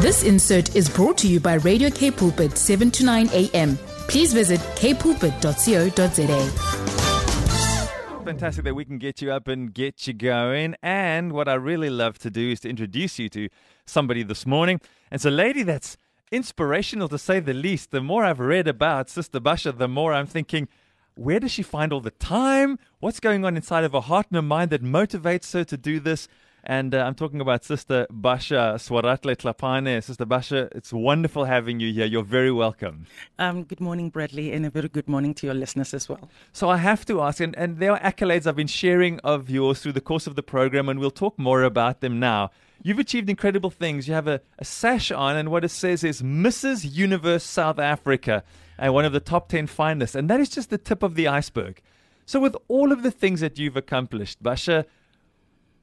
This insert is brought to you by Radio K Pulpit 7 to 9 a.m. Please visit kpulpit.co.za. Fantastic that we can get you up and get you going. And what I really love to do is to introduce you to somebody this morning. And it's a lady that's inspirational to say the least. The more I've read about Sister Basha, the more I'm thinking, where does she find all the time? What's going on inside of her heart and her mind that motivates her to do this? And uh, I'm talking about Sister Basha Swaratle Tlapane. Sister Basha, it's wonderful having you here. You're very welcome. Um, good morning, Bradley, and a very good morning to your listeners as well. So I have to ask, and, and there are accolades I've been sharing of yours through the course of the program, and we'll talk more about them now. You've achieved incredible things. You have a, a sash on, and what it says is Mrs. Universe South Africa, and one of the top 10 finalists. And that is just the tip of the iceberg. So, with all of the things that you've accomplished, Basha,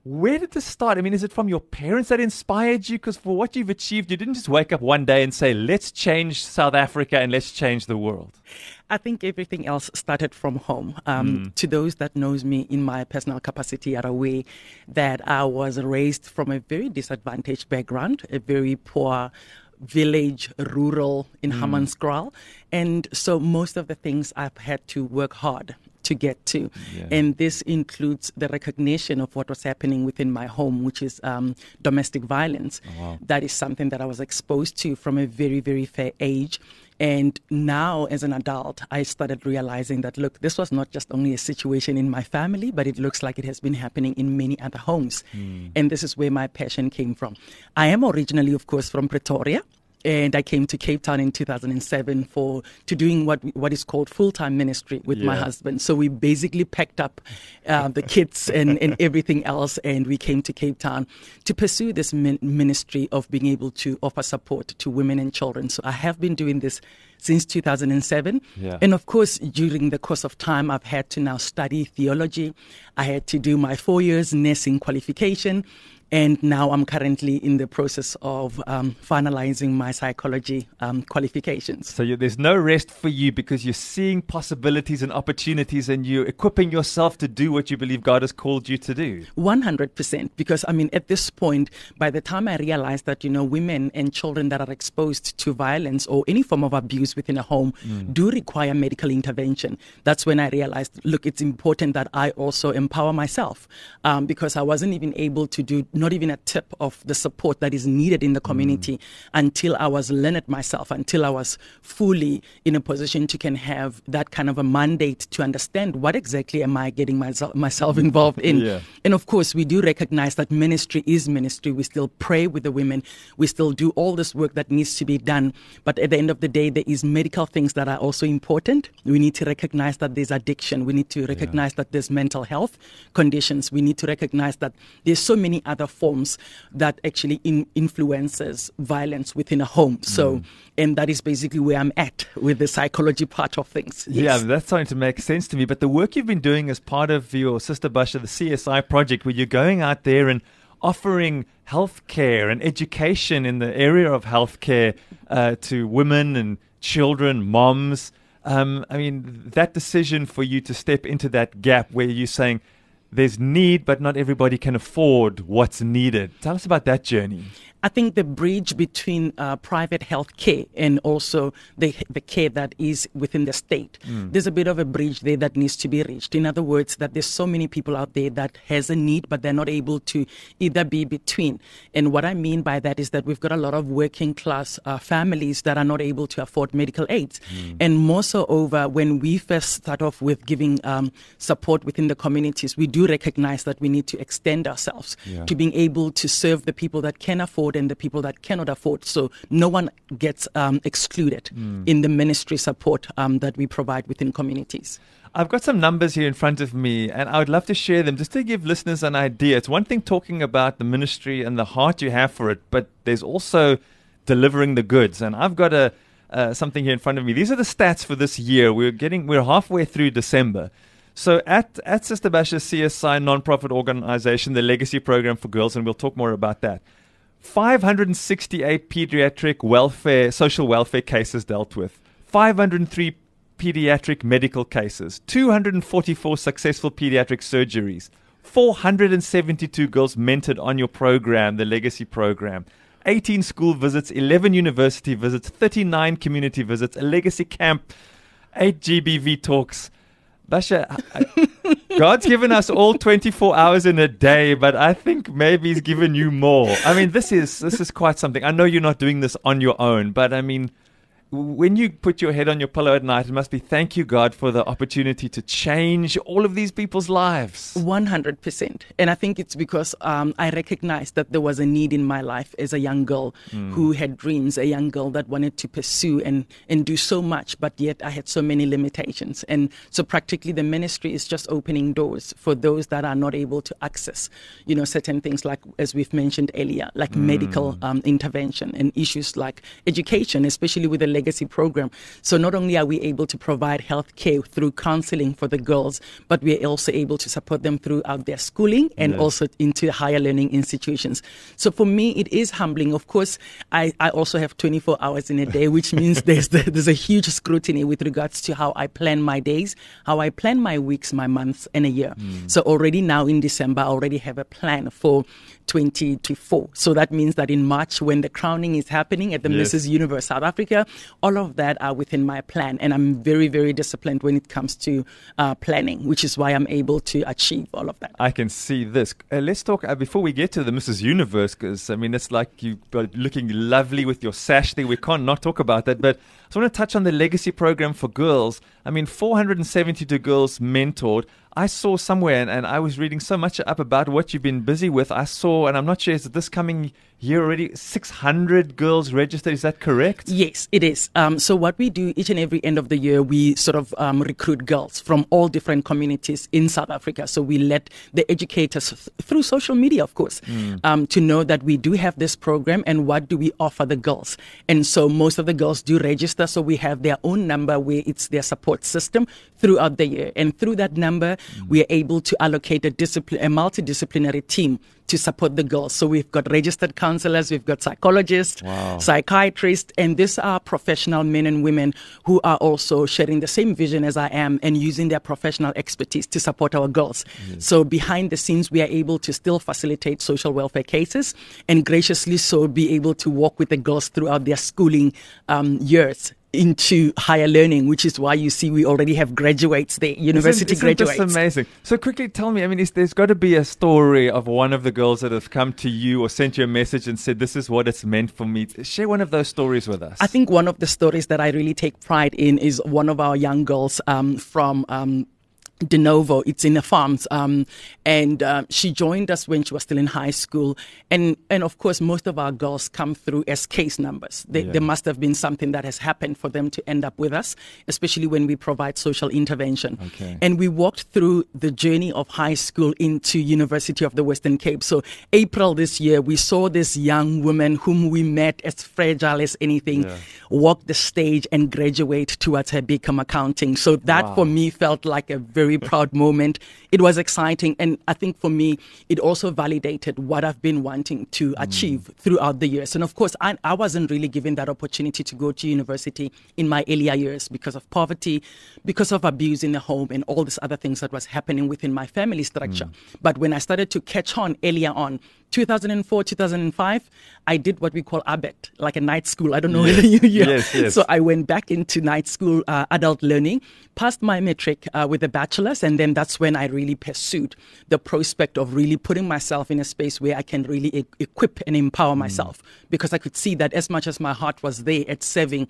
where did this start? I mean, is it from your parents that inspired you? Because for what you've achieved, you didn't just wake up one day and say, let's change South Africa and let's change the world. I think everything else started from home. Um, mm. To those that knows me in my personal capacity are aware that I was raised from a very disadvantaged background, a very poor village, rural in mm. Hammanskraal. And so most of the things I've had to work hard to get to. Yeah. And this includes the recognition of what was happening within my home, which is um, domestic violence. Oh, wow. That is something that I was exposed to from a very, very fair age. And now, as an adult, I started realizing that, look, this was not just only a situation in my family, but it looks like it has been happening in many other homes. Mm. And this is where my passion came from. I am originally, of course, from Pretoria and I came to Cape Town in 2007 for to doing what what is called full time ministry with yeah. my husband. So we basically packed up uh, the kids and, and everything else, and we came to Cape Town to pursue this min- ministry of being able to offer support to women and children. So I have been doing this since 2007. Yeah. And of course, during the course of time, I've had to now study theology. I had to do my four years nursing qualification. And now I'm currently in the process of um, finalizing my psychology um, qualifications. So you, there's no rest for you because you're seeing possibilities and opportunities and you're equipping yourself to do what you believe God has called you to do. 100%. Because, I mean, at this point, by the time I realized that, you know, women and children that are exposed to violence or any form of abuse within a home mm. do require medical intervention, that's when I realized, look, it's important that I also empower myself um, because I wasn't even able to do not even a tip of the support that is needed in the community mm. until I was learned myself, until I was fully in a position to can have that kind of a mandate to understand what exactly am I getting myself, myself involved in. Yeah. And of course, we do recognize that ministry is ministry. We still pray with the women. We still do all this work that needs to be done. But at the end of the day, there is medical things that are also important. We need to recognize that there's addiction. We need to recognize yeah. that there's mental health conditions. We need to recognize that there's so many other other forms that actually in influences violence within a home. So, mm. and that is basically where I'm at with the psychology part of things. Yes. Yeah, that's starting to make sense to me. But the work you've been doing as part of your Sister Basha, the CSI project, where you're going out there and offering healthcare and education in the area of healthcare uh, to women and children, moms. Um, I mean, that decision for you to step into that gap where you're saying, there's need, but not everybody can afford what's needed. Tell us about that journey. I think the bridge between uh, private health care and also the, the care that is within the state, mm. there's a bit of a bridge there that needs to be reached. In other words, that there's so many people out there that has a need, but they're not able to either be between. And what I mean by that is that we've got a lot of working class uh, families that are not able to afford medical aids. Mm. And more so over when we first start off with giving um, support within the communities, we do recognize that we need to extend ourselves yeah. to being able to serve the people that can afford afford and the people that cannot afford. So no one gets um, excluded mm. in the ministry support um, that we provide within communities. I've got some numbers here in front of me, and I would love to share them just to give listeners an idea. It's one thing talking about the ministry and the heart you have for it, but there's also delivering the goods. And I've got a uh, something here in front of me. These are the stats for this year. We're getting we're halfway through December. So at at Sister Basha's CSI nonprofit organization, the Legacy Program for Girls, and we'll talk more about that. 568 pediatric welfare, social welfare cases dealt with, 503 pediatric medical cases, 244 successful pediatric surgeries, 472 girls mentored on your program, the legacy program, 18 school visits, 11 university visits, 39 community visits, a legacy camp, 8 GBV talks. Basha, I- God's given us all 24 hours in a day, but I think maybe He's given you more. I mean, this is this is quite something. I know you're not doing this on your own, but I mean, when you put your head on your pillow at night, it must be thank you, God, for the opportunity to change all of these people's lives. 100%. And I think it's because um, I recognized that there was a need in my life as a young girl who had dreams, a young girl that wanted to pursue and, and do so much, but yet I had so many limitations. And so practically the ministry is just opening doors for those that are not able to access, you know, certain things like, as we've mentioned earlier, like medical um, intervention and issues like education, especially with the legacy program. So not only are we able to provide health care through counseling for the girls, but we are also able to support them throughout their schooling and Yes. also into higher learning institutions. So for me, it is humbling. Of course, I, I also have 24 hours in a day, which means there's, the, there's a huge scrutiny with regards to how I plan my days, how I plan my weeks, my months, and a year. Hmm. So already now in December, I already have a plan for 2024. So that means that in March, when the crowning is happening at the Yes. Mrs. Universe South Africa, all of that are within my plan. And I'm very, very disciplined when it comes to uh, planning, which is why I'm able to achieve all of that. I can see this. Uh, let's talk uh, before we get to the Mrs. Universe, because I mean, it's like you got looking lovely with your sash there. We can't not talk about that. But I want to touch on the legacy program for girls. I mean, 472 girls mentored. I saw somewhere, and, and I was reading so much up about what you've been busy with. I saw, and I'm not sure, is it this coming year already? 600 girls registered. Is that correct? Yes, it is. Um, so what we do each and every end of the year, we sort of um, recruit girls from all different communities in South Africa. So we let the educators th- through social media, of course, um, to know that we do have this program and what do we offer the girls. And so most of the girls do register. So we have their own number where it's their support system throughout the year. And through that number, we are able to allocate a discipline, a multidisciplinary team to support the girls. So we've got registered counselors, we've got psychologists, Wow. psychiatrists, and these are professional men and women who are also sharing the same vision as I am and using their professional expertise to support our girls. So behind the scenes, we are able to still facilitate social welfare cases and graciously so be able to walk with the girls throughout their schooling um, years. Into higher learning, which is why you see we already have graduates there, university isn't, isn't graduates. This amazing. So quickly tell me. I mean, is, there's got to be a story of one of the girls that have come to you or sent you a message and said, "This is what it's meant for me." Share one of those stories with us. I think one of the stories that I really take pride in is one of our young girls um, from. Um, De Novo, it's in the farms, um, and uh, she joined us when she was still in high school, and and of course most of our girls come through as case numbers. They, Yeah. There must have been something that has happened for them to end up with us, especially when we provide social intervention. Okay. And we walked through the journey of high school into University of the Western Cape. So April this year, we saw this young woman whom we met as fragile as anything Yeah. walk the stage and graduate towards her BCom accounting. So that Wow. for me felt like a very proud moment. It was exciting. And I think for me, it also validated what I've been wanting to mm. achieve throughout the years. And of course, I, I wasn't really given that opportunity to go to university in my earlier years because of poverty, because of abuse in the home, and all these other things that was happening within my family structure. Mm. But when I started to catch on earlier on, 2004, 2005, I did what we call ABET, like a night school. I don't know whether you yeah. Yes, yes. So I went back into night school, uh, adult learning, passed my matric uh, with a bachelor's, and then that's when I really pursued the prospect of really putting myself in a space where I can really e- equip and empower myself because I could see that as much as my heart was there at serving.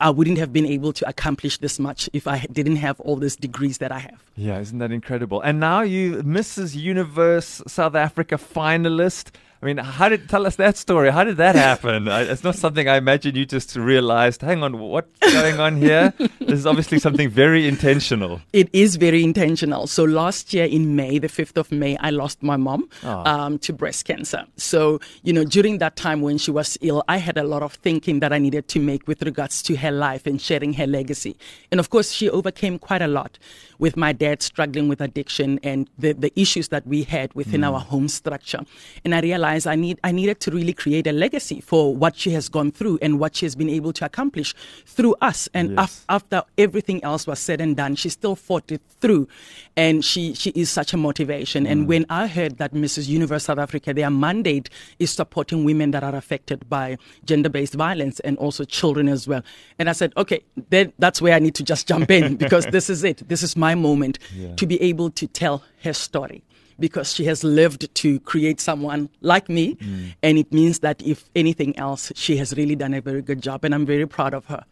I wouldn't have been able to accomplish this much if I didn't have all these degrees that I have. Yeah, isn't that incredible? And now you, Mrs. Universe South Africa finalist. I mean, how did tell us that story? How did that happen? I, it's not something I imagine you just realized. Hang on, what's going on here? this is obviously something very intentional. It is very intentional. So last year in May, the 5th of May, I lost my mom Ah. um, to breast cancer. So, you know, during that time when she was ill, I had a lot of thinking that I needed to make with regards to her life and sharing her legacy. And of course, she overcame quite a lot with my dad struggling with addiction and the, the issues that we had within our home structure. And I realized realized I need I needed to really create a legacy for what she has gone through and what she has been able to accomplish through us. And Yes. af- after everything else was said and done, she still fought it through, and she she is such a motivation. Mm. And when I heard that Mrs. Universe South Africa, their mandate is supporting women that are affected by gender-based violence and also children as well, and I said, okay, then that's where I need to just jump in because this is it. This is my moment to be able to tell her story because she has lived to create someone like me. And it means that if anything else, she has really done a very good job. And I'm very proud of her.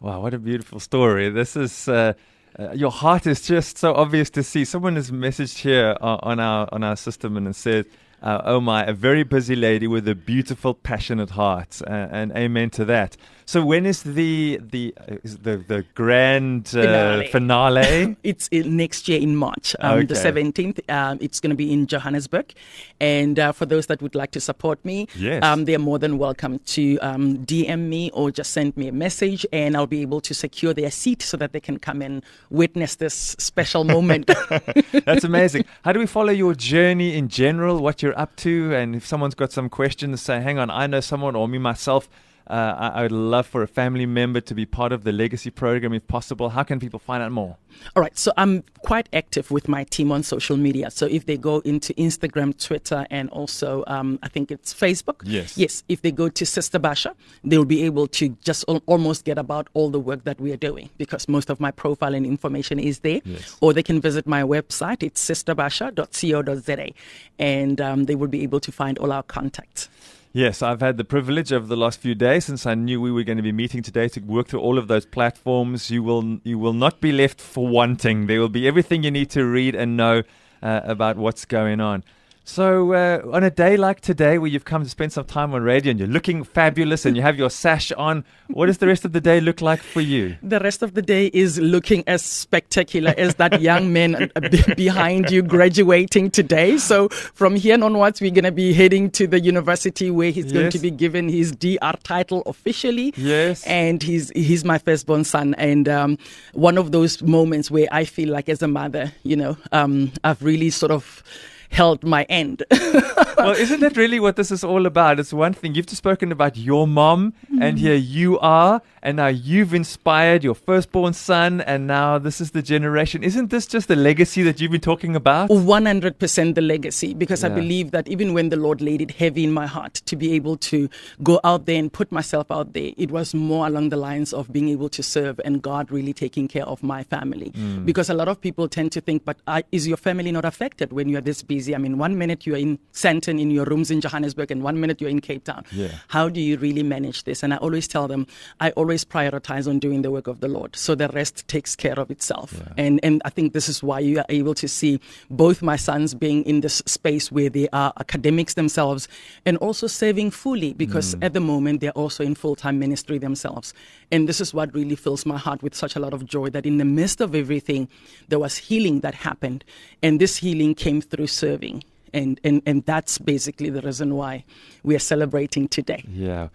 Wow, what a beautiful story. This is. Uh, uh, your heart is just so obvious to see. Someone has messaged here uh, on our on our system and said, uh, "Oh my, a very busy lady with a beautiful, passionate heart," uh, and amen to that. So, when is the the uh, is the the grand uh, Finale. finale? It's in next year in March, um, the 17th. Um, it's going to be in Johannesburg. And uh, for those that would like to support me, Yes. um, they're more than welcome to um, DM me or just send me a message, and I'll be able to secure their seat so that they can come and witness this special moment. That's amazing. How do we follow your journey in general, what you're up to? And if someone's got some questions, say, hang on, I know someone or me myself. Uh, I, would love for a family member to be part of the legacy program if possible. How can people find out more? All right, so I'm quite active with my team on social media. So if they go into Instagram, Twitter, and also um, I think it's Facebook. Yes. Yes. If they go to Sister Basha, they'll be able to just al- almost get about all the work that we are doing because most of my profile and information is there. Yes. Or they can visit my website. It's sisterbasha.co.za, and um, they will be able to find all our contacts. Yes, I've had the privilege over the last few days since I knew we were going to be meeting today to work through all of those platforms. You will you will not be left for wanting. There will be everything you need to read and know uh, about what's going on. So, uh, on a day like today, where you've come to spend some time on radio and you're looking fabulous and you have your sash on, what does the rest of the day look like for you? The rest of the day is looking as spectacular as that young man uh, behind you graduating today. So from here onwards, we're going to be heading to the university where he's going to be given his DR title officially. Yes. And he's he's my firstborn son, and um, one of those moments where I feel like, as a mother, you know, um, I've really sort of held my end. well, isn't that really what this is all about? It's one thing you've just spoken about your mom, and here you are, and now you've inspired your firstborn son, and now this is the generation. Isn't this just the legacy that you've been talking about? 100% the legacy because I believe that even when the Lord laid it heavy in my heart to be able to go out there and put myself out there, it was more along the lines of being able to serve and God really taking care of my family. Mm. Because a lot of people tend to think, but uh, is your family not affected when you're this busy? I mean, one minute you're in Sandton in your rooms in Johannesburg and one minute you're in Cape Town. Yeah. How do you really manage this? And I always tell them, I always prioritize on doing the work of the Lord. So the rest takes care of itself. And, and I think this is why you are able to see both my sons being in this space where they are academics themselves and also serving fully because mm. at the moment they're also in full time ministry themselves. And this is what really fills my heart with such a lot of joy that in the midst of everything, there was healing that happened. And this healing came through serving. And, and, and that's basically the reason why we are celebrating today. Yeah.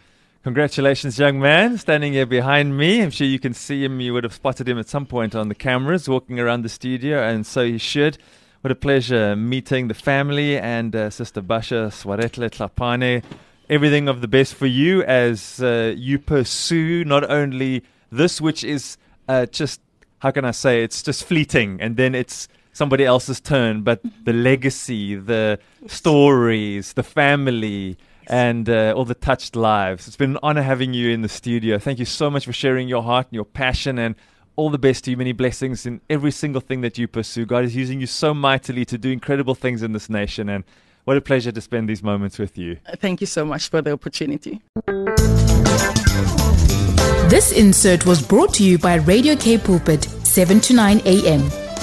Congratulations, young man, standing here behind me. I'm sure you can see him. You would have spotted him at some point on the cameras walking around the studio, and so you should. What a pleasure meeting the family and uh, Sister Basha Swaretle Tlapane. Everything of the best for you as uh, you pursue not only this, which is uh, just, how can I say, it's just fleeting, and then it's somebody else's turn, but the legacy, the stories, the family, and uh, all the touched lives. It's been an honor having you in the studio. Thank you so much for sharing your heart and your passion, and all the best to you. Many blessings in every single thing that you pursue. God is using you so mightily to do incredible things in this nation, and what a pleasure to spend these moments with you. Thank you so much for the opportunity. This insert was brought to you by Radio K Pulpit, 7 to 9 a.m.